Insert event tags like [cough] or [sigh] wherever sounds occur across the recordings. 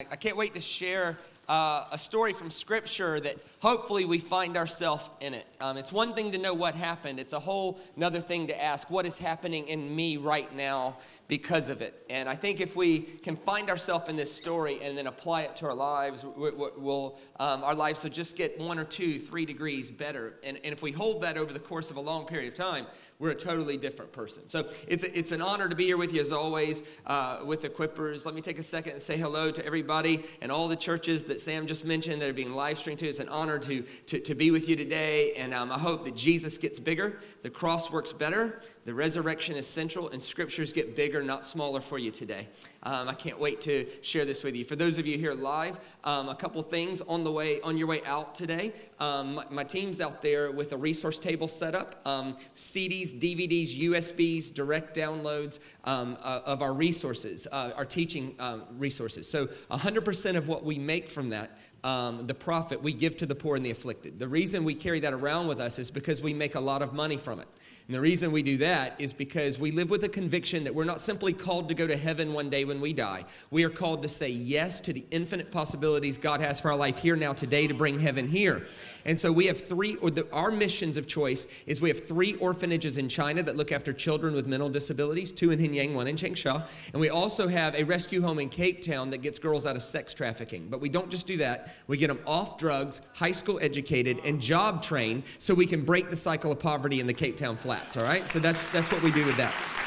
I can't wait to share uh, a story from Scripture that hopefully we find ourselves in it. Um, it's one thing to know what happened, it's a whole another thing to ask what is happening in me right now because of it. And I think if we can find ourselves in this story and then apply it to our lives, we'll, um, our lives will just get one or two, three degrees better. And, and if we hold that over the course of a long period of time, we're a totally different person. So it's, it's an honor to be here with you as always uh, with Equippers. Let me take a second and say hello to everybody and all the churches that Sam just mentioned that are being live streamed to. It's an honor to, to, to be with you today. And um, I hope that Jesus gets bigger, the cross works better, the resurrection is central, and scriptures get bigger, not smaller for you today. Um, I can't wait to share this with you. For those of you here live, um, a couple things on the way on your way out today. Um, my, my, team's out there with a resource table set up, um, CDs, DVDs, USBs, direct downloads um, uh, of our resources, uh, our teaching um, resources. So 100% of what we make from that um, the profit we give to the poor and the afflicted. The reason we carry that around with us is because we make a lot of money from it. And the reason we do that is because we live with a conviction that we're not simply called to go to heaven one day when we die. We are called to say yes to the infinite possibilities God has for our life here now today to bring heaven here. And so we have three, or the, our missions of choice is we have three orphanages in China that look after children with mental disabilities, two in Hinyang, one in Changsha. And we also have a rescue home in Cape Town that gets girls out of sex trafficking. But we don't just do that, we get them off drugs, high school educated, and job trained so we can break the cycle of poverty in the Cape Town flats, all right? So that's, that's what we do with that.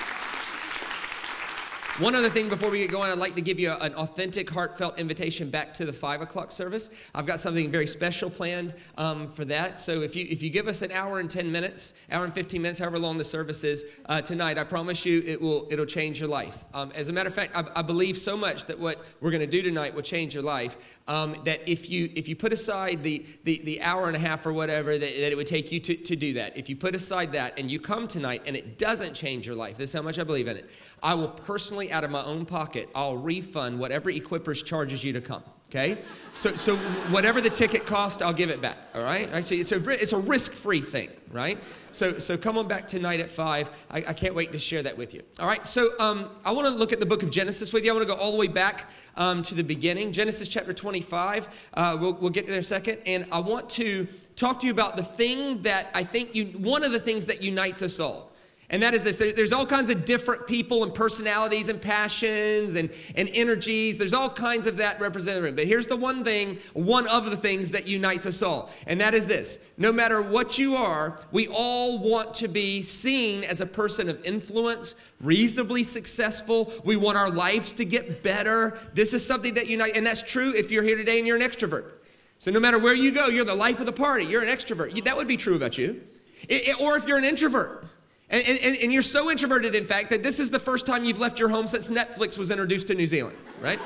One other thing before we get going, I'd like to give you an authentic, heartfelt invitation back to the five o'clock service. I've got something very special planned um, for that. So if you if you give us an hour and ten minutes, hour and fifteen minutes, however long the service is uh, tonight, I promise you it will it'll change your life. Um, as a matter of fact, I, I, believe so much that what we're going to do tonight will change your life. Um, that if you if you put aside the the, the hour and a half or whatever that, that it would take you to, to do that, if you put aside that and you come tonight and it doesn't change your life, this is how much I believe in it. I will personally, out of my own pocket, I'll refund whatever Equippers charges you to come. Okay, so so whatever the ticket cost, I'll give it back. All right, I see. It's a it's a risk-free thing, right? So so come on back tonight at five. I, I can't wait to share that with you. All right. So um, I want to look at the book of Genesis with you. I want to go all the way back um, to the beginning, Genesis chapter 25. Uh, we'll we'll get there in a second, and I want to talk to you about the thing that I think you one of the things that unites us all. And that is this there's all kinds of different people and personalities and passions and, and energies. There's all kinds of that represented. But here's the one thing, one of the things that unites us all. And that is this no matter what you are, we all want to be seen as a person of influence, reasonably successful. We want our lives to get better. This is something that unites. And that's true if you're here today and you're an extrovert. So no matter where you go, you're the life of the party. You're an extrovert. That would be true about you. It, it, or if you're an introvert. And, and, and, you're so introverted, in fact, that this is the first time you've left your home since Netflix was introduced to New Zealand, right?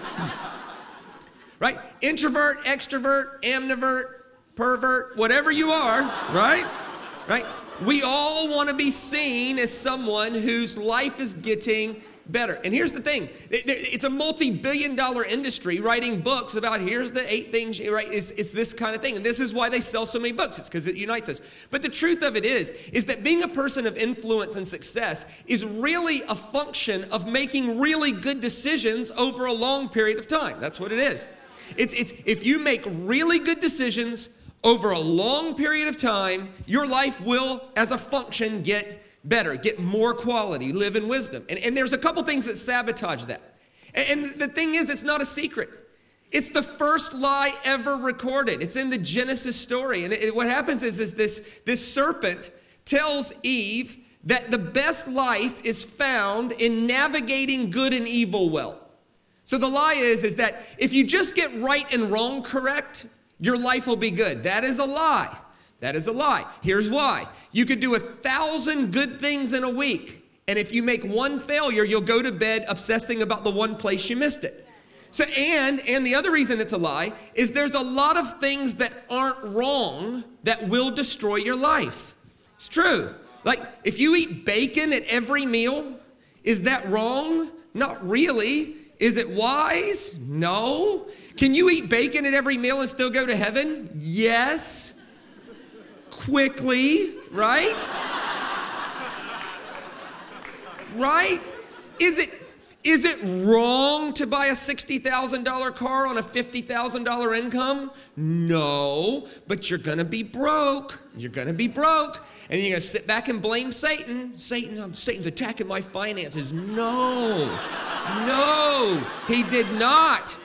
[laughs] right? Introvert, extrovert, ambivert, pervert, whatever you are, right? Right? We all want to be seen as someone whose life is getting better. And here's the thing it's a multi billion dollar industry writing books about here's the eight things, right? It's, it's this kind of thing. And this is why they sell so many books, it's because it unites us. But the truth of it is, is that being a person of influence and success is really a function of making really good decisions over a long period of time. That's what it is. It's, it's if you make really good decisions over a long period of time, your life will, as a function, get better, get more quality, live in wisdom. And, and there's a couple things that sabotage that. And, and the thing is, it's not a secret. It's the first lie ever recorded. It's in the Genesis story. And it, what happens is, is this, this serpent tells Eve that the best life is found in navigating good and evil well. So the lie is, is that if you just get right and wrong correct, your life will be good. That is a lie. That is a lie. Here's why. You could do a thousand good things in a week, and if you make one failure, you'll go to bed obsessing about the one place you missed it. So, and and the other reason it's a lie is there's a lot of things that aren't wrong that will destroy your life. It's true. Like if you eat bacon at every meal, is that wrong? Not really. Is it wise? No. Can you eat bacon at every meal and still go to heaven? Yes quickly, right? right? Is it Is it wrong to buy a $60,000 car on a $50,000 income? No, but you're gonna be broke. You're gonna be broke. And you're gonna sit back and blame Satan. Satan, um, Satan's attacking my finances. No, no, he did not.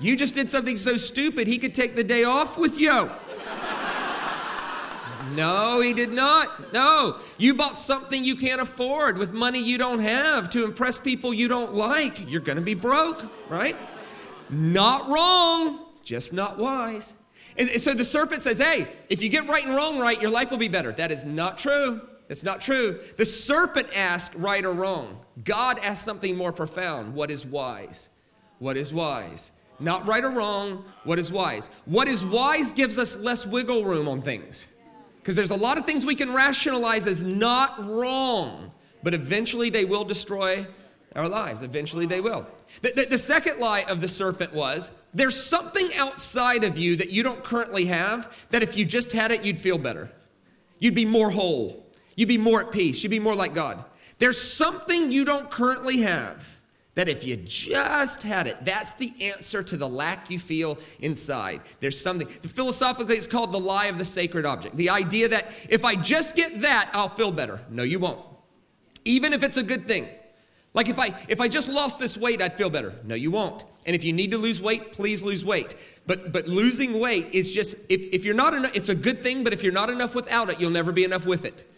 You just did something so stupid, he could take the day off with you. No, he did not. No. You bought something you can't afford with money you don't have to impress people you don't like. You're going to be broke, right? Not wrong, just not wise. And so the serpent says, hey, if you get right and wrong right, your life will be better. That is not true. That's not true. The serpent asked right or wrong. God asked something more profound. What is wise? What is wise? Not right or wrong. What is wise? What is wise gives us less wiggle room on things. Because there's a lot of things we can rationalize as not wrong, but eventually they will destroy our lives. Eventually they will. The, the, the, second lie of the serpent was there's something outside of you that you don't currently have that if you just had it, you'd feel better. You'd be more whole. You'd be more at peace. You'd be more like God. There's something you don't currently have that if you just had it, that's the answer to the lack you feel inside. There's something, philosophically, it's called the lie of the sacred object. The idea that if I just get that, I'll feel better. No, you won't. Even if it's a good thing. Like if I if I just lost this weight, I'd feel better. No, you won't. And if you need to lose weight, please lose weight. But but losing weight is just if, if you're not enough, it's a good thing, but if you're not enough without it, you'll never be enough with it.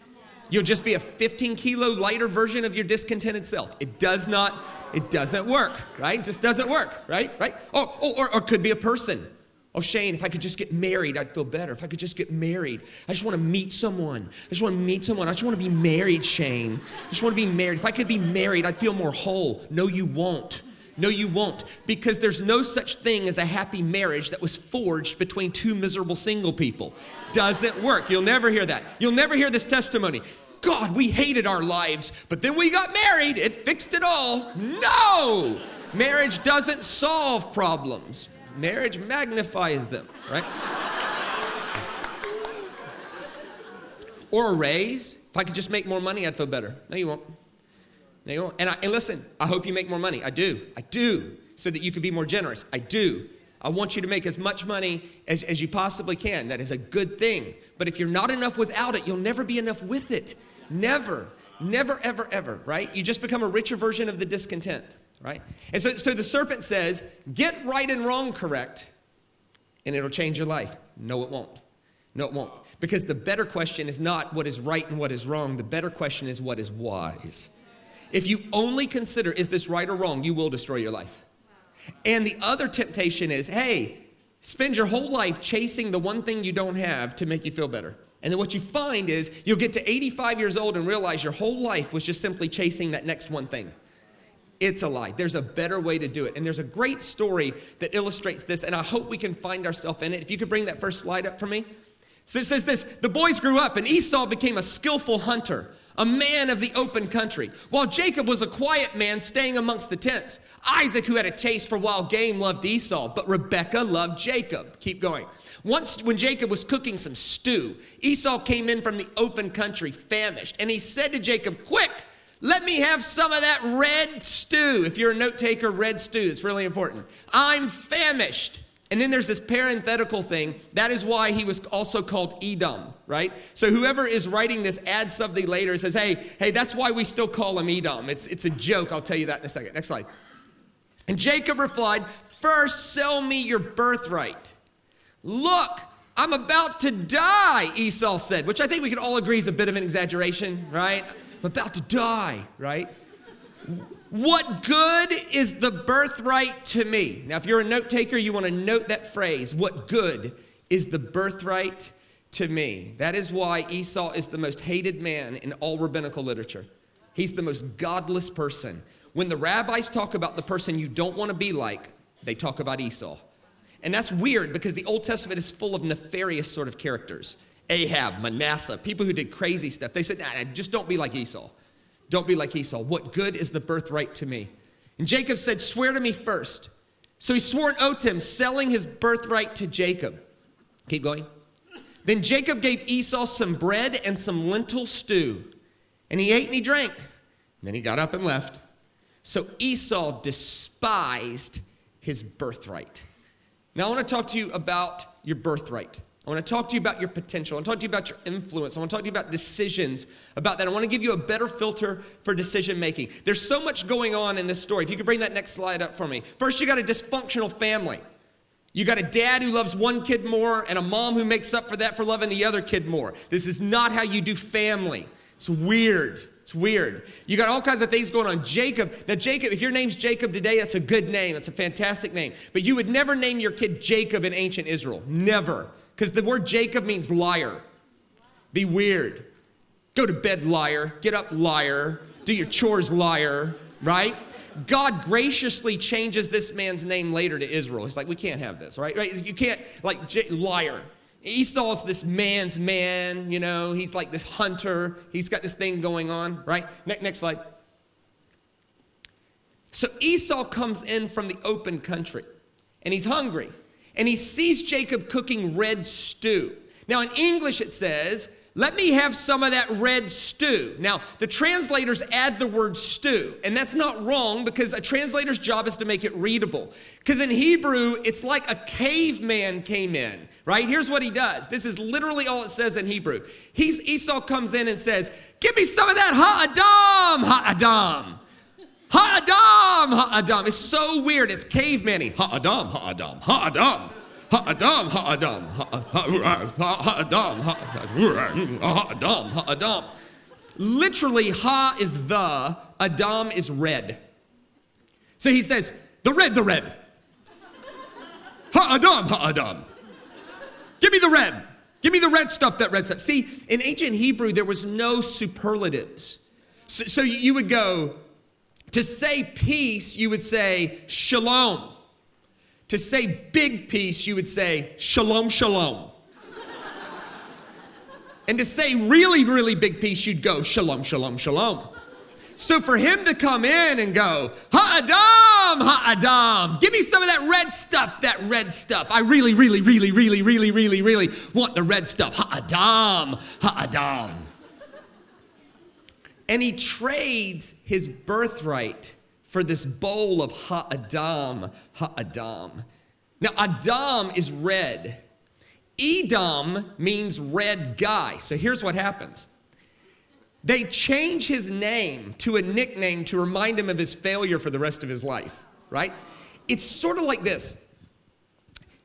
You'll just be a 15 kilo lighter version of your discontented self. It does not it doesn't work, right? Just doesn't work, right? Right? Oh, oh or, or could be a person. Oh, Shane, if I could just get married, I'd feel better. If I could just get married, I just want to meet someone. I just want to meet someone. I just want to be married, Shane. I just want to be married. If I could be married, I'd feel more whole. No, you won't. No, you won't. Because there's no such thing as a happy marriage that was forged between two miserable single people. Doesn't work. You'll never hear that. You'll never hear this testimony. God, we hated our lives, but then we got married. It fixed it all. No! Marriage doesn't solve problems, marriage magnifies them, right? or a raise. If I could just make more money, I'd feel better. No, you won't. No, you won't. And, I, and listen, I hope you make more money. I do. I do. So that you can be more generous. I do. I want you to make as much money as, as you possibly can. That is a good thing. But if you're not enough without it, you'll never be enough with it. Never, never, ever, ever, right? You just become a richer version of the discontent, right? And so, so the serpent says, get right and wrong correct, and it'll change your life. No, it won't. No, it won't. Because the better question is not what is right and what is wrong. The better question is what is wise. If you only consider, is this right or wrong, you will destroy your life. And the other temptation is, hey, spend your whole life chasing the one thing you don't have to make you feel better. And then what you find is you'll get to 85 years old and realize your whole life was just simply chasing that next one thing. It's a lie. There's a better way to do it. And there's a great story that illustrates this, and I hope we can find ourselves in it. If you could bring that first slide up for me. So it says this The boys grew up, and Esau became a skillful hunter, a man of the open country, while Jacob was a quiet man staying amongst the tents. Isaac, who had a taste for wild game, loved Esau, but Rebekah loved Jacob. Keep going. Once, when Jacob was cooking some stew, Esau came in from the open country, famished, and he said to Jacob, Quick, let me have some of that red stew. If you're a note taker, red stew, it's really important. I'm famished. And then there's this parenthetical thing. That is why he was also called Edom, right? So whoever is writing this adds something later and says, hey, hey, that's why we still call him Edom. It's, it's a joke. I'll tell you that in a second. Next slide. And Jacob replied, First, sell me your birthright. Look, I'm about to die, Esau said, which I think we can all agree is a bit of an exaggeration, right? I'm about to die, right? What good is the birthright to me? Now, if you're a note taker, you want to note that phrase. What good is the birthright to me? That is why Esau is the most hated man in all rabbinical literature. He's the most godless person. When the rabbis talk about the person you don't want to be like, they talk about Esau. And that's weird because the Old Testament is full of nefarious sort of characters. Ahab, Manasseh, people who did crazy stuff. They said, nah, just don't be like Esau. Don't be like Esau. What good is the birthright to me? And Jacob said, Swear to me first. So he swore an oath to him, selling his birthright to Jacob. Keep going. Then Jacob gave Esau some bread and some lentil stew. And he ate and he drank. And then he got up and left. So Esau despised his birthright. Now, I want to talk to you about your birthright. I want to talk to you about your potential. I want to talk to you about your influence. I want to talk to you about decisions, about that. I want to give you a better filter for decision making. There's so much going on in this story. If you could bring that next slide up for me. First, you got a dysfunctional family. You got a dad who loves one kid more and a mom who makes up for that for loving the other kid more. This is not how you do family. It's weird. It's weird. You got all kinds of things going on. Jacob, now, Jacob, if your name's Jacob today, that's a good name. That's a fantastic name. But you would never name your kid Jacob in ancient Israel. Never because the word Jacob means liar. Be weird. Go to bed, liar. Get up, liar. Do your chores, liar, right? God graciously changes this man's name later to Israel. He's like, we can't have this, right? right? You can't, like, j- liar. Esau's this man's man, you know, he's like this hunter. He's got this thing going on, right? Ne- next slide. So Esau comes in from the open country and he's hungry and he sees Jacob cooking red stew. Now, in English, it says, let me have some of that red stew. Now, the translators add the word stew, and that's not wrong because a translator's job is to make it readable. Because in Hebrew, it's like a caveman came in, right? Here's what he does. This is literally all it says in Hebrew. He's, Esau comes in and says, Give me some of that ha'adam, ha'adam. Ha'adam, ha'adam. It's so weird. It's caveman Ha'adam, ha'adam, ha'adam. Ha'adam, ha'adam, ha'adam, ha'adam, ha'adam. Literally, ha is the, Adam is red. So he says, the red, the red. Ha'adam, ha'adam. Give me the red. Give me the red stuff, that red stuff. See, in ancient Hebrew, there was no superlatives. So, so you would go, to say peace, you would say shalom. To say big peace, you would say shalom, shalom. and to say really, really big peace, you'd go shalom, shalom, shalom. So for him to come in and go, ha adam, ha adam, give me some of that red stuff, that red stuff. I really, really, really, really, really, really, really want the red stuff. Ha adam, ha adam. and he trades his birthright for this bowl of Ha'adam, Ha'adam. Now, Adam is red. Edom means red guy. So here's what happens they change his name to a nickname to remind him of his failure for the rest of his life, right? It's sort of like this.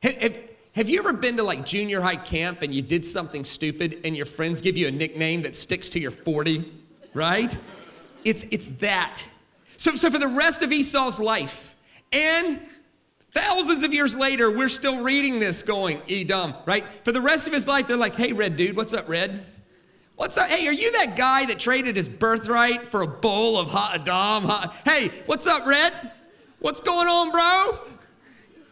Have, have, have you ever been to like junior high camp and you did something stupid and your friends give you a nickname that sticks to your 40? right? It's, it's that. So, so for the rest of Esau's life, and thousands of years later, we're still reading this going, Edom, right? For the rest of his life, they're like, hey, Red dude, what's up, Red? What's up? Hey, are you that guy that traded his birthright for a bowl of hot Adam? Hot? Hey, what's up, Red? What's going on, bro?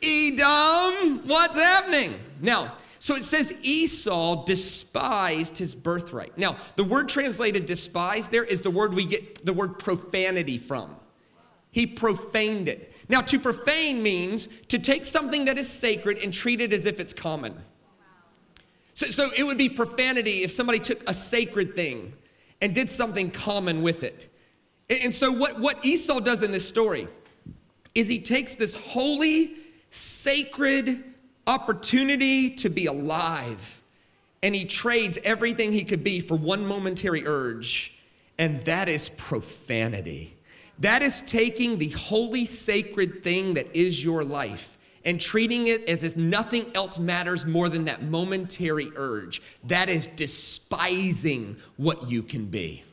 Edom, what's happening? Now, so it says Esau despised his birthright. Now, the word translated despise there is the word we get the word profanity from. He profaned it. Now, to profane means to take something that is sacred and treat it as if it's common. So, so it would be profanity if somebody took a sacred thing and did something common with it. And, and so, what, what Esau does in this story is he takes this holy, sacred, opportunity to be alive. And he trades everything he could be for one momentary urge, and that is profanity. That is taking the holy, sacred thing that is your life and treating it as if nothing else matters more than that momentary urge. That is despising what you can be.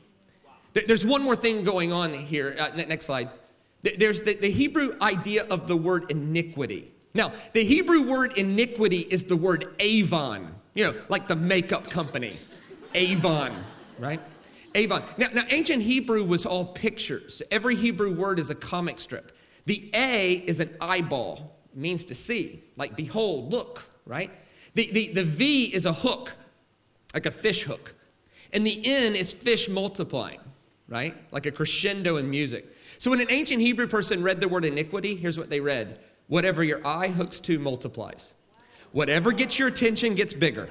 There's one more thing going on here. Uh, next slide. There's the, the Hebrew idea of the word iniquity. Now, the Hebrew word iniquity is the word Avon, you know, like the makeup company. Avon, right? Avon. Now, now, ancient Hebrew was all pictures. Every Hebrew word is a comic strip. The A is an eyeball, it means to see, like behold, look, right? The, the, the V is a hook, like a fish hook. And the N is fish multiplying, right? Like a crescendo in music. So when an ancient Hebrew person read the word iniquity, here's what they read Whatever your eye hooks to multiplies. Whatever gets your attention gets bigger.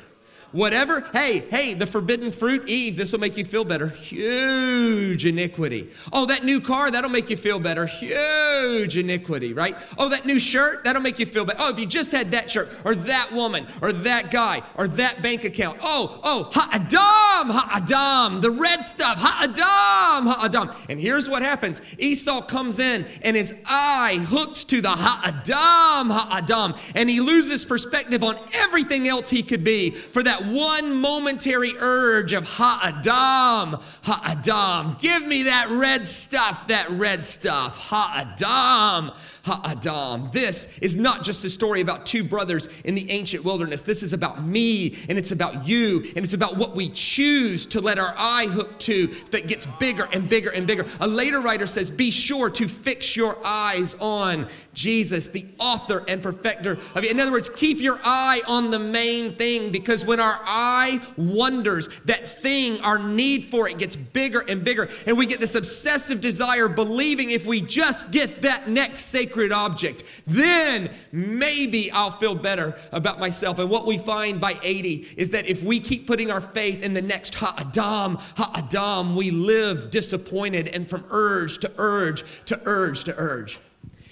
Whatever. Hey, hey, the forbidden fruit, Eve, this will make you feel better. Huge iniquity. Oh, that new car, that'll make you feel better. Huge iniquity, right? Oh, that new shirt, that'll make you feel better. Oh, if you just had that shirt, or that woman, or that guy, or that bank account. Oh, oh, ha-adam, ha-adam, the red stuff, ha-adam, ha-adam. And here's what happens Esau comes in, and his eye hooked to the ha-adam, ha-adam, and he loses perspective on everything else he could be for that one momentary urge of Ha-Adam, Ha-Adam. Give me that red stuff, that red stuff. Ha-Adam, Ha-Adam. This is not just a story about two brothers in the ancient wilderness. This is about me and it's about you and it's about what we choose to let our eye hook to that gets bigger and bigger and bigger. A later writer says, Be sure to fix your eyes on Jesus, the author and perfecter of it. In other words, keep your eye on the main thing because when our eye wanders, that thing, our need for it gets bigger and bigger. And we get this obsessive desire, believing if we just get that next sacred object, then maybe I'll feel better about myself. And what we find by 80 is that if we keep putting our faith in the next Ha-Adam, Ha-Adam, we live disappointed and from urge to urge to urge to urge.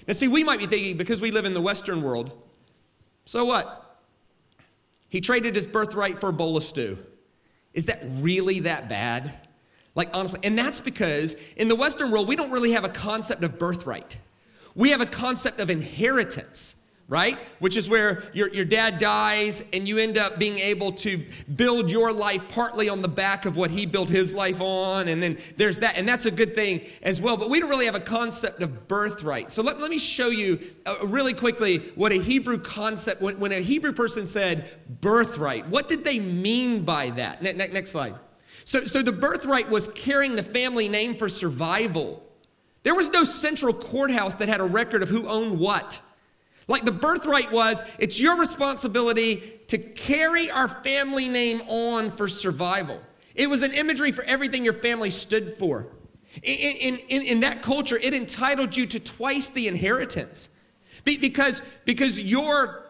Now, see, we might be thinking because we live in the Western world, so what? He traded his birthright for a bowl of stew. Is that really that bad? Like, honestly, and that's because in the Western world, we don't really have a concept of birthright. We have a concept of inheritance right? Which is where your, your dad dies and you end up being able to build your life partly on the back of what he built his life on. And then there's that, and that's a good thing as well. But we don't really have a concept of birthright. So let, let me show you uh, really quickly what a Hebrew concept, when, when a Hebrew person said birthright, what did they mean by that? Ne- ne- next slide. So, so the birthright was carrying the family name for survival. There was no central courthouse that had a record of who owned what. Like the birthright was, it's your responsibility to carry our family name on for survival. It was an imagery for everything your family stood for. In, in, in, that culture, it entitled you to twice the inheritance. because, because your,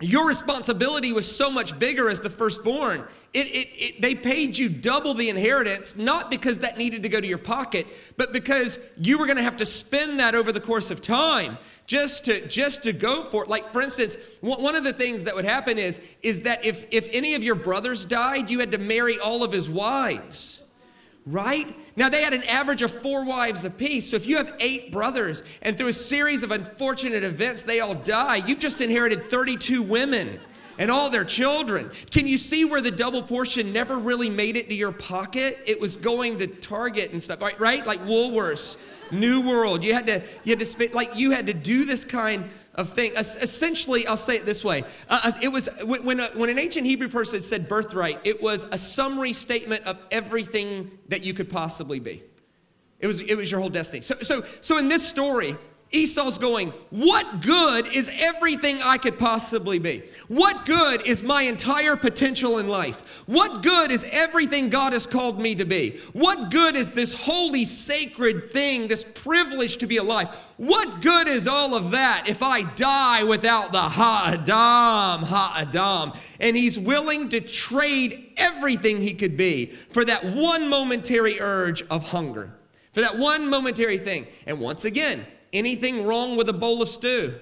your responsibility was so much bigger as the firstborn. It, it, it, they paid you double the inheritance, not because that needed to go to your pocket, but because you were going to have to spend that over the course of time just to just to go for it like for instance one of the things that would happen is is that if if any of your brothers died you had to marry all of his wives right now they had an average of four wives apiece so if you have eight brothers and through a series of unfortunate events they all die you've just inherited 32 women and all their children. Can you see where the double portion never really made it to your pocket? It was going to Target and stuff, right? Right? Like Woolworths New world. You had to, you had to spend, like, you had to do this kind of thing. Essentially, I'll say it this way. Uh, it was, when, a, when an ancient Hebrew person said birthright, it was a summary statement of everything that you could possibly be. It was, it was your whole destiny. So, so, so in this story, Esau's going, What good is everything I could possibly be? What good is my entire potential in life? What good is everything God has called me to be? What good is this holy, sacred thing, this privilege to be alive? What good is all of that if I die without the Ha'adam, Ha'adam? And he's willing to trade everything he could be for that one momentary urge of hunger, for that one momentary thing. And once again, Anything wrong with a bowl of stew?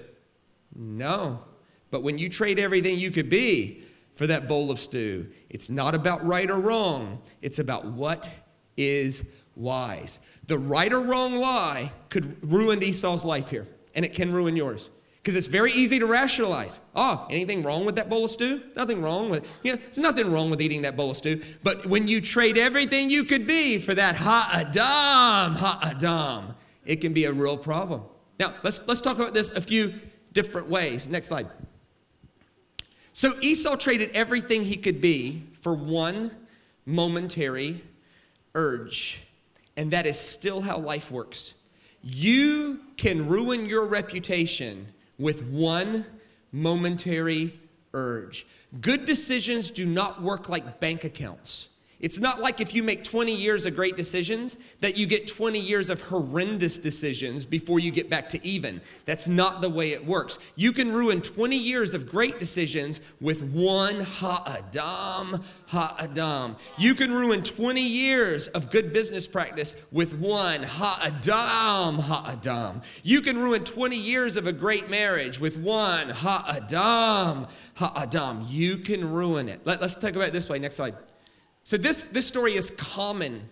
No. But when you trade everything you could be for that bowl of stew, it's not about right or wrong, it's about what is wise. The right or wrong lie could ruin Esau's life here, and it can ruin yours. Because it's very easy to rationalize. Oh, anything wrong with that bowl of stew? Nothing wrong with, you know, there's nothing wrong with eating that bowl of stew. But when you trade everything you could be for that ha Adam, ha'adam, ha'adam, it can be a real problem. Now, let's, let's talk about this a few different ways. Next slide. So Esau traded everything he could be for one momentary urge. And that is still how life works. You can ruin your reputation with one momentary urge. Good decisions do not work like bank accounts. It's not like if you make 20 years of great decisions that you get 20 years of horrendous decisions before you get back to even. That's not the way it works. You can ruin 20 years of great decisions with one ha-adam, ha-adam. You can ruin 20 years of good business practice with one ha-adam, ha-adam. You can ruin 20 years of a great marriage with one ha-adam, ha-adam. You can ruin it. Let, us talk about it this way. Next slide. So, this, this story is common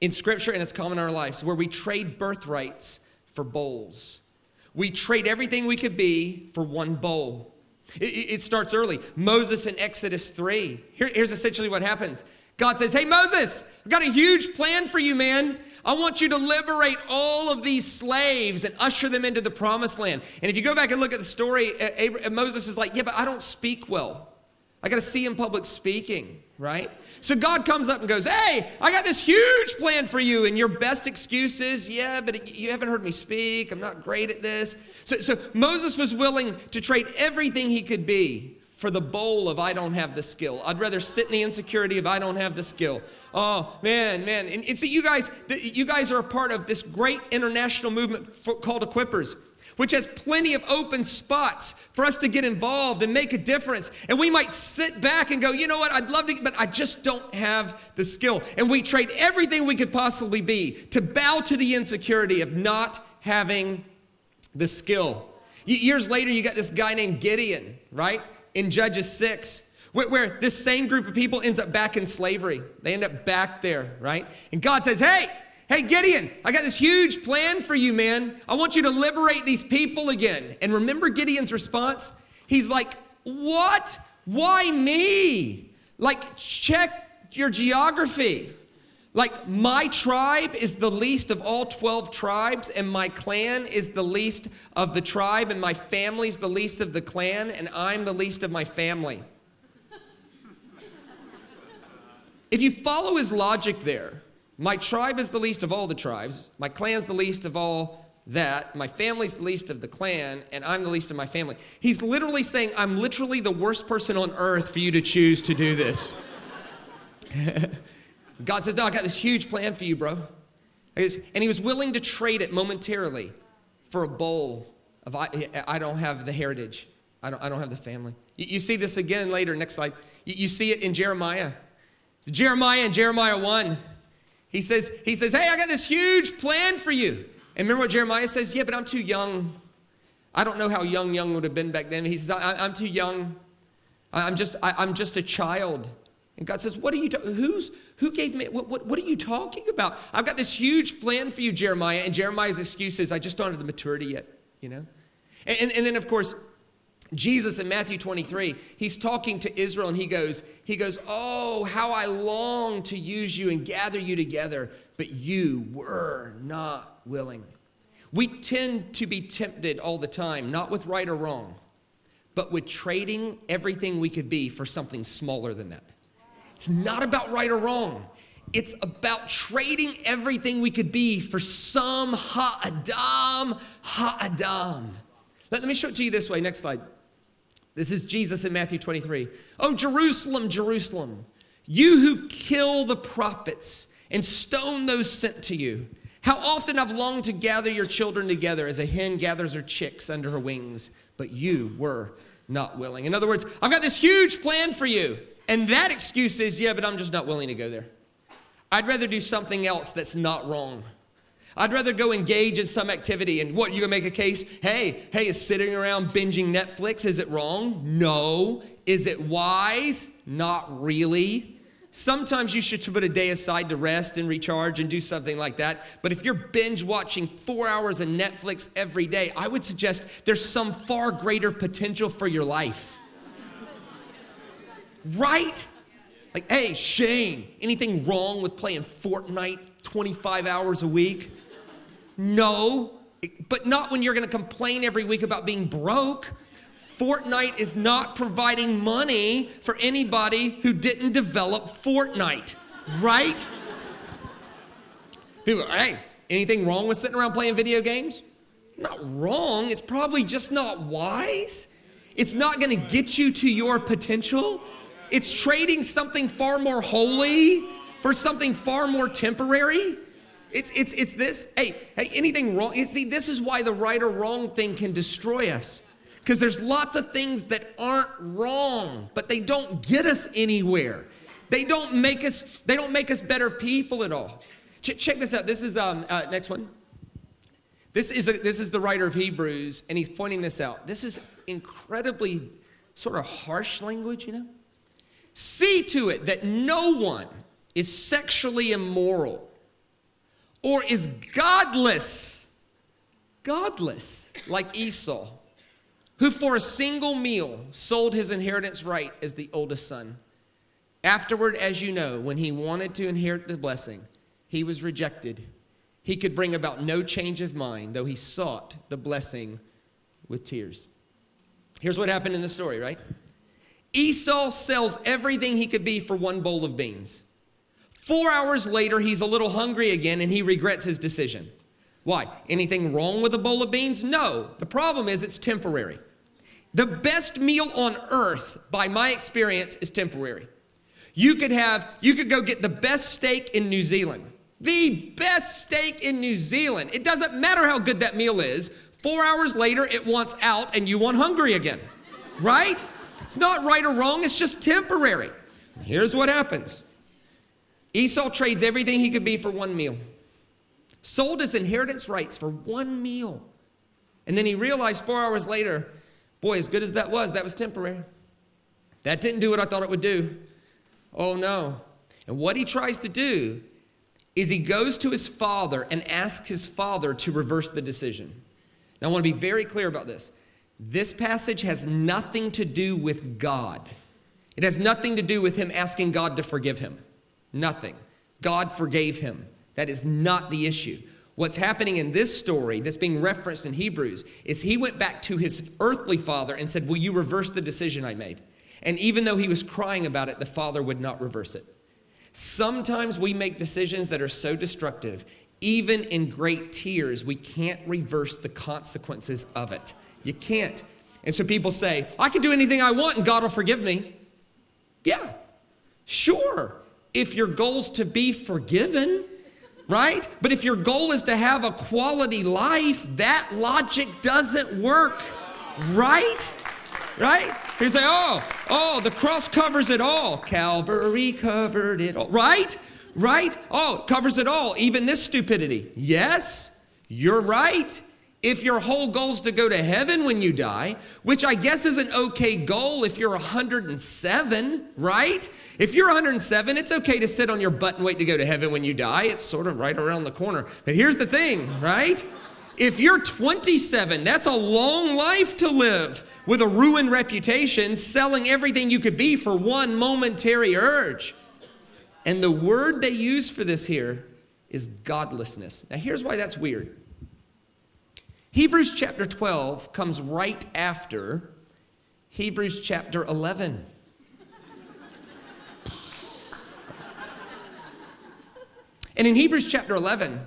in Scripture and it's common in our lives where we trade birthrights for bowls. We trade everything we could be for one bowl. It, it starts early. Moses in Exodus 3. Here, here's essentially what happens God says, Hey, Moses, I've got a huge plan for you, man. I want you to liberate all of these slaves and usher them into the promised land. And if you go back and look at the story, Moses is like, Yeah, but I don't speak well. I got to see in public speaking, right? So God comes up and goes, Hey, I got this huge plan for you. And your best excuse is, Yeah, but you haven't heard me speak. I'm not great at this. So, so Moses was willing to trade everything he could be for the bowl of I don't have the skill. I'd rather sit in the insecurity of I don't have the skill. Oh man, man, and, and so you guys, you guys are a part of this great international movement for, called Equippers which has plenty of open spots for us to get involved and make a difference. And we might sit back and go, you know what, I'd love to, but I just don't have the skill. And we trade everything we could possibly be to bow to the insecurity of not having the skill. Years later, you got this guy named Gideon, right? In Judges 6, where, where this same group of people ends up back in slavery. They end up back there, right? And God says, hey, Hey, Gideon, I got this huge plan for you, man. I want you to liberate these people again. And remember Gideon's response? He's like, What? Why me? Like, check your geography. Like, my tribe is the least of all 12 tribes, and my clan is the least of the tribe, and my family's the least of the clan, and I'm the least of my family. if you follow his logic there, my tribe is the least of all the tribes. My clan's the least of all that. My family's the least of the clan, and I'm the least of my family. He's literally saying, I'm literally the worst person on earth for you to choose to do this. [laughs] God says, No, I got this huge plan for you, bro. And he was willing to trade it momentarily for a bowl of I, I don't have the heritage, I don't, I don't have the family. You, you see this again later, next slide. You, you see it in Jeremiah. Jeremiah and Jeremiah 1. He says, he says, Hey, I got this huge plan for you. And remember what Jeremiah says? Yeah, but I'm too young. I don't know how young young would have been back then. He says, I, am too young. I'm just, I, am just a child. And God says, What are you, ta- who's, who gave me, what, what, what are you talking about? I've got this huge plan for you, Jeremiah. And Jeremiah's excuse is, I just don't have the maturity yet, you know? And, and, and then, of course, Jesus in Matthew 23, he's talking to Israel and he goes, he goes, "Oh, how I long to use you and gather you together, but you were not willing." We tend to be tempted all the time, not with right or wrong, but with trading everything we could be for something smaller than that. It's not about right or wrong. It's about trading everything we could be for some ha-adam, ha-adam. Let, let me show it to you this way. Next slide. This is Jesus in Matthew 23. Oh, Jerusalem, Jerusalem, you who kill the prophets and stone those sent to you. How often I've longed to gather your children together as a hen gathers her chicks under her wings, but you were not willing. In other words, I've got this huge plan for you. And that excuse is, yeah, but I'm just not willing to go there. I'd rather do something else that's not wrong. I'd rather go engage in some activity. And what, you gonna make a case? Hey, hey, is sitting around binging Netflix, is it wrong? No. Is it wise? Not really. Sometimes you should put a day aside to rest and recharge and do something like that. But if you're binge watching four hours of Netflix every day, I would suggest there's some far greater potential for your life. right? Like, hey, Shane, anything wrong with playing Fortnite 25 hours a week? No, but not when you're going to complain every week about being broke. Fortnite is not providing money for anybody who didn't develop Fortnite, right? People, hey, anything wrong with sitting around playing video games? Not wrong. It's probably just not wise. It's not going to get you to your potential. It's trading something far more holy for something far more temporary. It's, it's, it's this. Hey, hey, anything wrong? You see, this is why the right or wrong thing can destroy us. Because there's lots of things that aren't wrong, but they don't get us anywhere. They don't make us, they don't make us better people at all. Ch- check this out. This is um uh, next one. This is a, this is the writer of Hebrews, and he's pointing this out. This is incredibly sort of harsh language, you know. See to it that no one is sexually immoral or is godless, godless like Esau, who for a single meal sold his inheritance right as the oldest son. Afterward, as you know, when he wanted to inherit the blessing, he was rejected. He could bring about no change of mind, though he sought the blessing with tears. Here's what happened in the story, right? Esau sells everything he could be for one bowl of beans. Four hours later, he's a little hungry again and he regrets his decision. Why? Anything wrong with a bowl of beans? No. The problem is it's temporary. The best meal on earth, by my experience, is temporary. You could have, you could go get the best steak in New Zealand. The best steak in New Zealand. It doesn't matter how good that meal is. Four hours later, it wants out and you want hungry again. Right? It's not right or wrong, it's just temporary. Here's what happens Esau trades everything he could be for one meal, sold his inheritance rights for one meal. And then he realized four hours later, boy, as good as that was, that was temporary. That didn't do what I thought it would do. Oh no. And what he tries to do is he goes to his father and asks his father to reverse the decision. Now, I want to be very clear about this. This passage has nothing to do with God. It has nothing to do with him asking God to forgive him. Nothing. God forgave him. That is not the issue. What's happening in this story that's being referenced in Hebrews is he went back to his earthly father and said, Will you reverse the decision I made? And even though he was crying about it, the father would not reverse it. Sometimes we make decisions that are so destructive, even in great tears, we can't reverse the consequences of it. You can't. And so people say, I can do anything I want and God will forgive me. Yeah, sure. If your goal's to be forgiven, right? But if your goal is to have a quality life, that logic doesn't work, right? Right? You say, oh, oh, the cross covers it all. Calvary covered it all. Right? Right? Oh, covers it all, even this stupidity. Yes, you're right. If your whole goal is to go to heaven when you die, which I guess is an okay goal if you're 107, right? If you're 107, it's okay to sit on your butt and wait to go to heaven when you die. It's sort of right around the corner. But here's the thing, right? If you're 27, that's a long life to live with a ruined reputation, selling everything you could be for one momentary urge. And the word they use for this here is godlessness. Now, here's why that's weird. Hebrews chapter 12 comes right after Hebrews chapter 11. and in Hebrews chapter 11,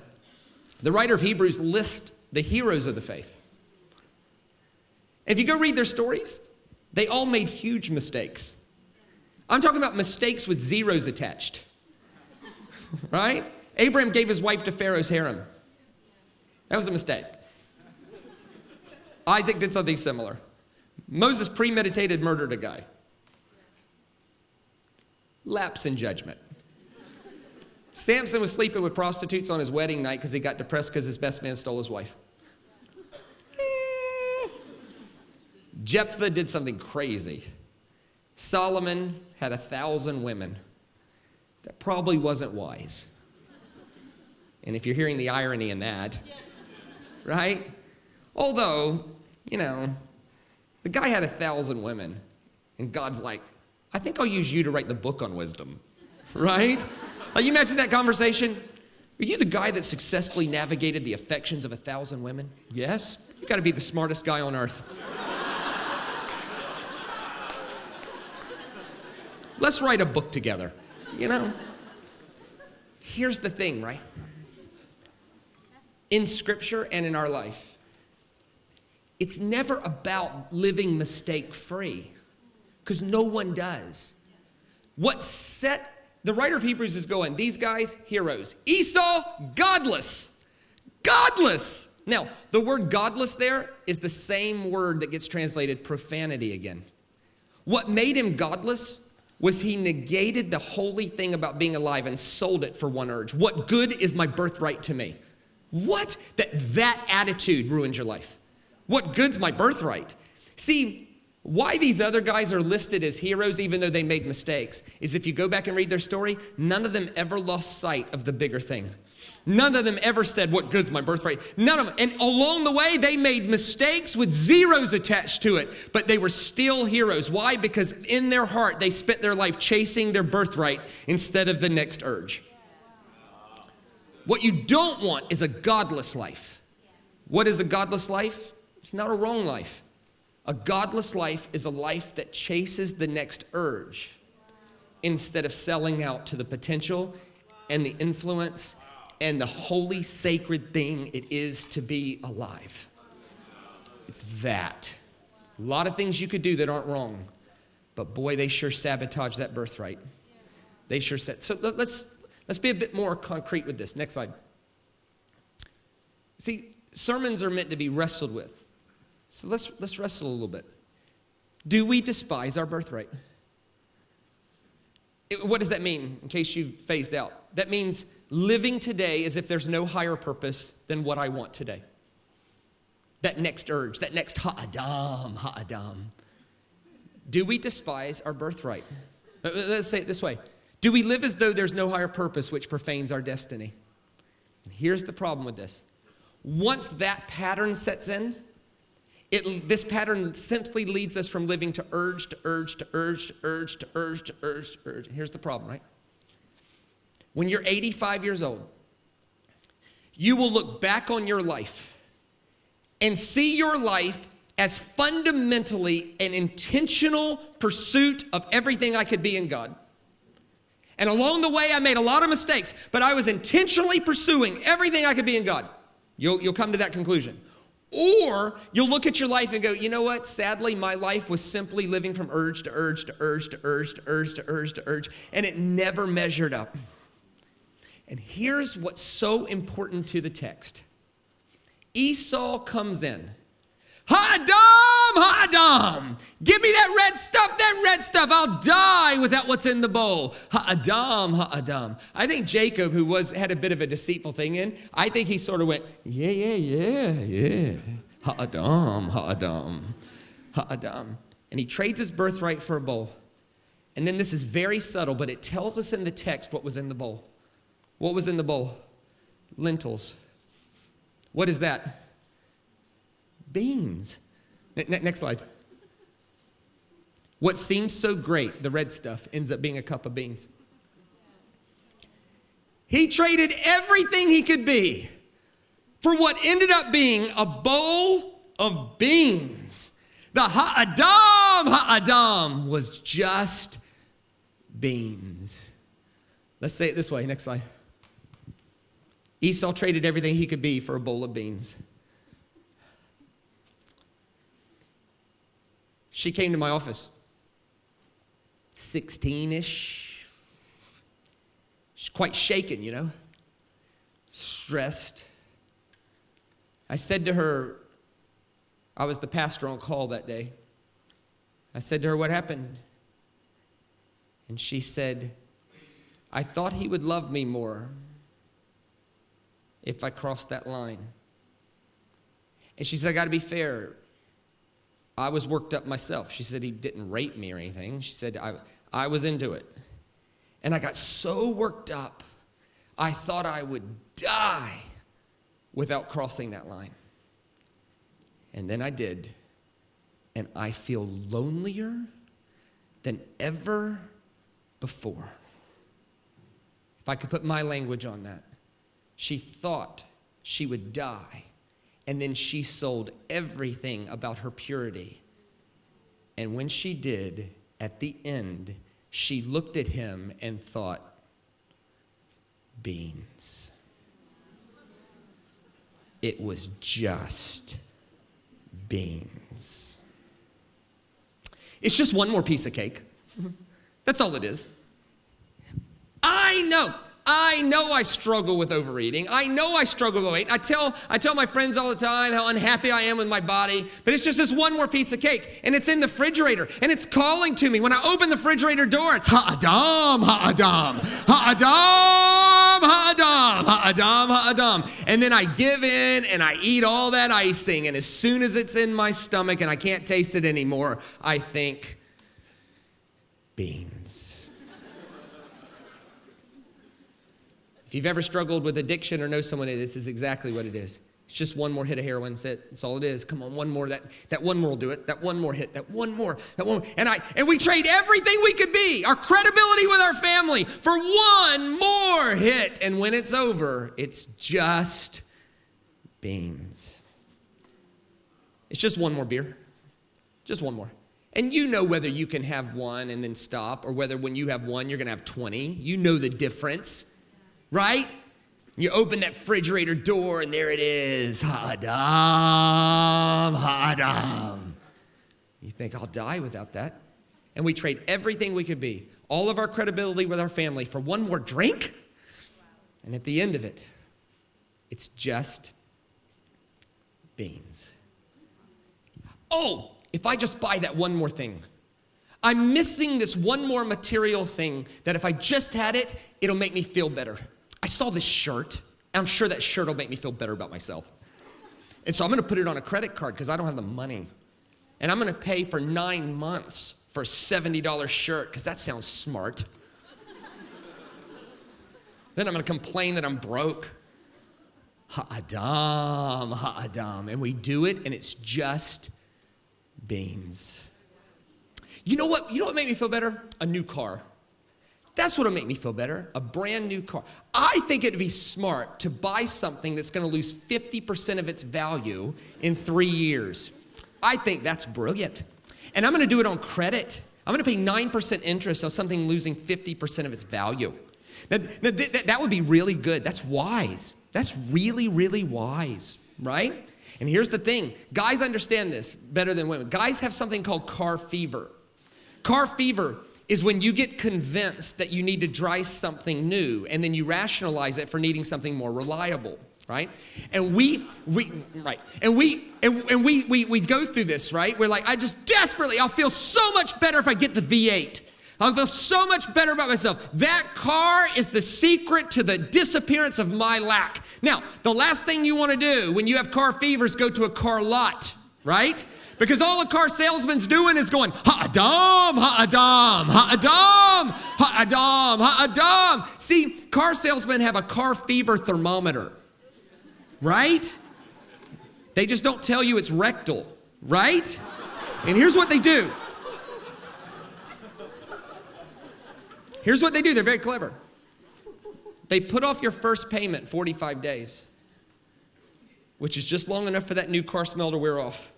the writer of Hebrews lists the heroes of the faith. If you go read their stories, they all made huge mistakes. I'm talking about mistakes with zeros attached. [laughs] right? Abraham gave his wife to Pharaoh's harem. That was a mistake. Isaac did something similar. Moses premeditated murdered a guy. Lapse in judgment. Samson was sleeping with prostitutes on his wedding night because he got depressed because his best man stole his wife. Jephthah did something crazy. Solomon had a thousand women. That probably wasn't wise. And if you're hearing the irony in that, right? Although, you know, the guy had a thousand women, and God's like, I think I'll use you to write the book on wisdom, [laughs] right? Like, you imagine that conversation? Are you the guy that successfully navigated the affections of a thousand women? Yes. You got to be the smartest guy on earth. [laughs] Let's write a book together, you know? Here's the thing, right? In scripture and in our life, it's never about living mistake free because no one does. What set the writer of Hebrews is going, these guys, heroes. Esau, godless. Godless. Now, the word godless there is the same word that gets translated profanity again. What made him godless was he negated the holy thing about being alive and sold it for one urge. What good is my birthright to me? What? That that attitude ruins your life. What good's my birthright? See, why these other guys are listed as heroes, even though they made mistakes, is if you go back and read their story, none of them ever lost sight of the bigger thing. None of them ever said, What good's my birthright? None of them. And along the way, they made mistakes with zeros attached to it, but they were still heroes. Why? Because in their heart, they spent their life chasing their birthright instead of the next urge. What you don't want is a godless life. What is a godless life? It's not a wrong life. A godless life is a life that chases the next urge instead of selling out to the potential and the influence and the holy, sacred thing it is to be alive. It's that. A lot of things you could do that aren't wrong, but boy, they sure sabotage that birthright. They sure said. So let's let's be a bit more concrete with this. Next slide. See, sermons are meant to be wrestled with. So let's, let's wrestle a little bit. Do we despise our birthright? It, what does that mean, in case you've phased out? That means living today as if there's no higher purpose than what I want today. That next urge, that next ha'adam, ha'adam. Do we despise our birthright? Let's say it this way Do we live as though there's no higher purpose which profanes our destiny? And here's the problem with this once that pattern sets in, it, this pattern simply leads us from living to urge to urge to urge to urge to urge to urge to urge. Here's the problem, right? When you're 85 years old, you will look back on your life and see your life as fundamentally an intentional pursuit of everything I could be in God. And along the way, I made a lot of mistakes, but I was intentionally pursuing everything I could be in God. You'll, you'll come to that conclusion. Or you'll look at your life and go, you know what? Sadly, my life was simply living from urge to urge to urge to urge to urge to urge to urge, and it never measured up. And here's what's so important to the text Esau comes in. Ha'adam, ha'adam. Give me that red stuff, that red stuff. I'll die without what's in the bowl. Ha-adam, ha-adam. I think Jacob, who was had a bit of a deceitful thing in, I think he sort of went, yeah, yeah, yeah, yeah. Ha-adam, ha-adam, ha-adam. And he trades his birthright for a bowl. And then this is very subtle, but it tells us in the text what was in the bowl. What was in the bowl? Lentils. What is that? Beans. next slide. What seems so great, the red stuff, ends up being a cup of beans. He traded everything he could be for what ended up being a bowl of beans. The ha'adam, ha'adam was just beans. Let's say it this way. Next slide. Esau traded everything he could be for a bowl of beans. She came to my office, 16 ish. She's quite shaken, you know, stressed. I said to her, I was the pastor on call that day. I said to her, What happened? And she said, I thought he would love me more if I crossed that line. And she said, I got to be fair. I was worked up myself. She said he didn't rape me or anything. She said I, I was into it. And I got so worked up, I thought I would die without crossing that line. And then I did. And I feel lonelier than ever before. If I could put my language on that, she thought she would die and then she sold everything about her purity. And when she did, at the end, she looked at him and thought, beans. It was just beans. It's just one more piece of cake. [laughs] That's all it is. I know. I know I struggle with overeating. I know I struggle with weight. I tell, I tell my friends all the time how unhappy I am with my body, but it's just this one more piece of cake, and it's in the refrigerator, and it's calling to me. When I open the refrigerator door, it's ha-adam, ha-adam, ha-adam, ha-adam, ha-adam, ha-adam. And then I give in and I eat all that icing, and as soon as it's in my stomach and I can't taste it anymore, I think, beans. If you've ever struggled with addiction or know someone, this is exactly what it is. It's just one more hit of heroin. That's it. That's all it is. Come on, one more. That, that one more will do it. That one more hit. That one more. That one. And I and we trade everything we could be, our credibility with our family, for one more hit. And when it's over, it's just beans. It's just one more beer. Just one more. And you know whether you can have one and then stop, or whether when you have one, you're going to have 20. You know the difference right? You open that refrigerator door and there it is. Hadam, Hadam. You think, I'll die without that. And we trade everything we could be, all of our credibility with our family for one more drink. And at the end of it, it's just beans. Oh, if I just buy that one more thing, I'm missing this one more material thing that if I just had it, it'll make me feel better. I saw this shirt. I'm sure that shirt will make me feel better about myself. And so I'm gonna put it on a credit card because I don't have the money. And I'm gonna pay for nine months for a $70 shirt because that sounds smart. then I'm gonna complain that I'm broke. Ha'adam, ha'adam. And we do it and it's just beans. You know what? You know what made me feel better? A new car. That's what'll make me feel better a brand new car. I think it'd be smart to buy something that's gonna lose 50% of its value in three years. I think that's brilliant. And I'm gonna do it on credit. I'm gonna pay 9% interest on something losing 50% of its value. Now, that, that would be really good. That's wise. That's really, really wise, right? And here's the thing guys understand this better than women. Guys have something called car fever. Car fever is when you get convinced that you need to try something new and then you rationalize it for needing something more reliable right and we we right and we and, and we, we we go through this right we're like i just desperately i'll feel so much better if i get the v8 I'll feel so much better about myself. That car is the secret to the disappearance of my lack. Now, the last thing you want to do when you have car fever is go to a car lot, right? Because all a car salesman's doing is going, ha-adam, ha-adam, ha-adam, ha-adam, ha-adam. See, car salesmen have a car fever thermometer, right? They just don't tell you it's rectal, right? And here's what they do. Here's what they do. They're very clever. They put off your first payment 45 days, which is just long enough for that new car smell to wear off.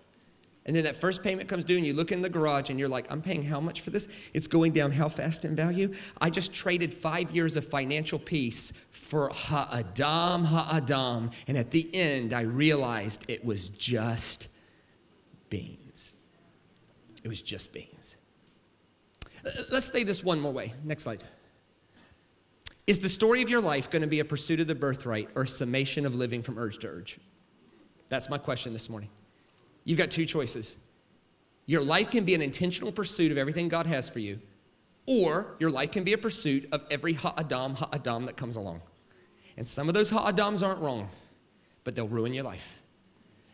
And then that first payment comes due, and you look in the garage and you're like, I'm paying how much for this? It's going down how fast in value? I just traded five years of financial peace for ha'adam, ha'adam. And at the end, I realized it was just beans. It was just beans. Let's say this one more way. Next slide. Is the story of your life going to be a pursuit of the birthright or a summation of living from urge to urge? That's my question this morning. You've got two choices. Your life can be an intentional pursuit of everything God has for you, or your life can be a pursuit of every ha'adam, ha'adam that comes along. And some of those ha'adams aren't wrong, but they'll ruin your life.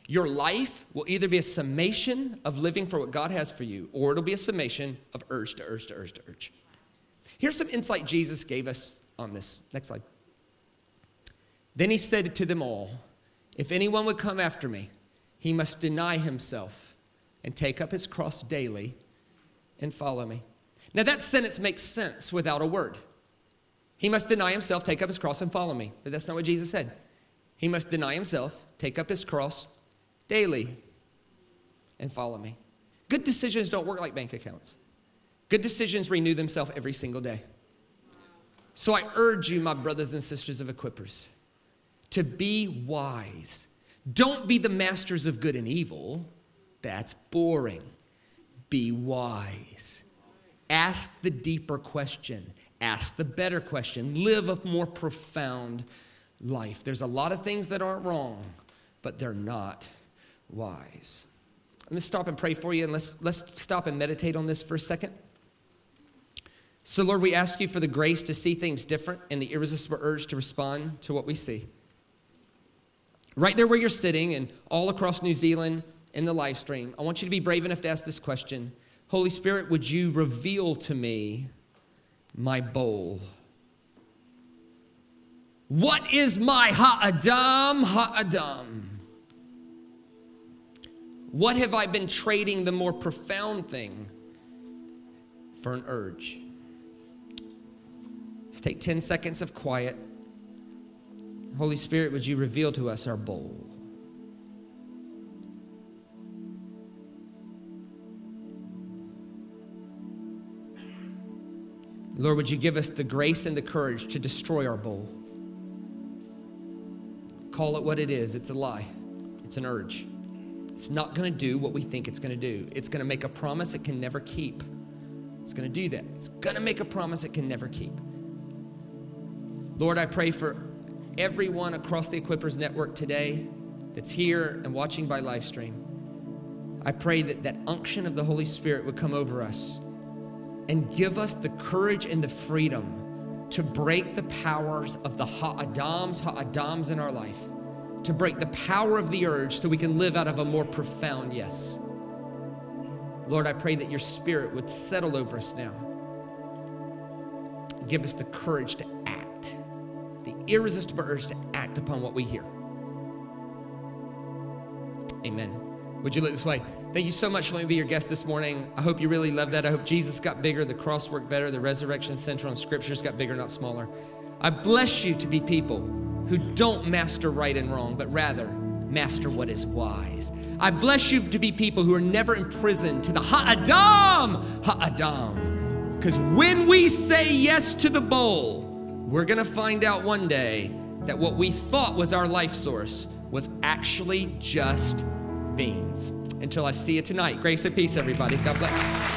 Your life will either be a summation of living for what God has for you, or it'll be a summation of urge to urge to urge to urge. Here's some insight Jesus gave us on this. Next slide. Then he said to them all, If anyone would come after me, he must deny himself and take up his cross daily and follow me. Now, that sentence makes sense without a word. He must deny himself, take up his cross, and follow me. But that's not what Jesus said. He must deny himself, take up his cross daily, and follow me. Good decisions don't work like bank accounts. Good decisions renew themselves every single day. So I urge you, my brothers and sisters of Equippers, to be wise don't be the masters of good and evil. That's boring. Be wise. Ask the deeper question. Ask the better question. Live a more profound life. There's a lot of things that aren't wrong, but they're not wise. Let me stop and pray for you and let's, let's stop and meditate on this for a second. So, Lord, we ask you for the grace to see things different and the irresistible urge to respond to what we see. Right there where you're sitting and all across New Zealand in the live stream, I want you to be brave enough to ask this question Holy Spirit, would you reveal to me my bowl? What is my ha'adam, ha'adam? What have I been trading the more profound thing for an urge? Let's take 10 seconds of quiet. Holy Spirit, would you reveal to us our bowl? Lord, would you give us the grace and the courage to destroy our bowl? Call it what it is it's a lie, it's an urge. It's not going to do what we think it's going to do. It's going to make a promise it can never keep. It's going to do that. It's going to make a promise it can never keep. Lord, I pray for everyone across the Equippers Network today that's here and watching by live stream. I pray that that unction of the Holy Spirit would come over us and give us the courage and the freedom to break the powers of the ha'adams, ha'adams in our life, to break the power of the urge so we can live out of a more profound yes. Lord, I pray that your spirit would settle over us now. Give us the courage to act, irresistible urge to act upon what we hear. Amen. Would you look this way? Thank you so much for letting me be your guest this morning. I hope you really love that. I hope Jesus got bigger, the cross worked better, the resurrection central and scriptures got bigger, not smaller. I bless you to be people who don't master right and wrong, but rather master what is wise. I bless you to be people who are never imprisoned to the ha adam, ha adam. Because when we say yes to the bowl, we're going to find out one day that what we thought was our life source was actually just beans. Until I see you tonight, grace and peace, everybody. God bless.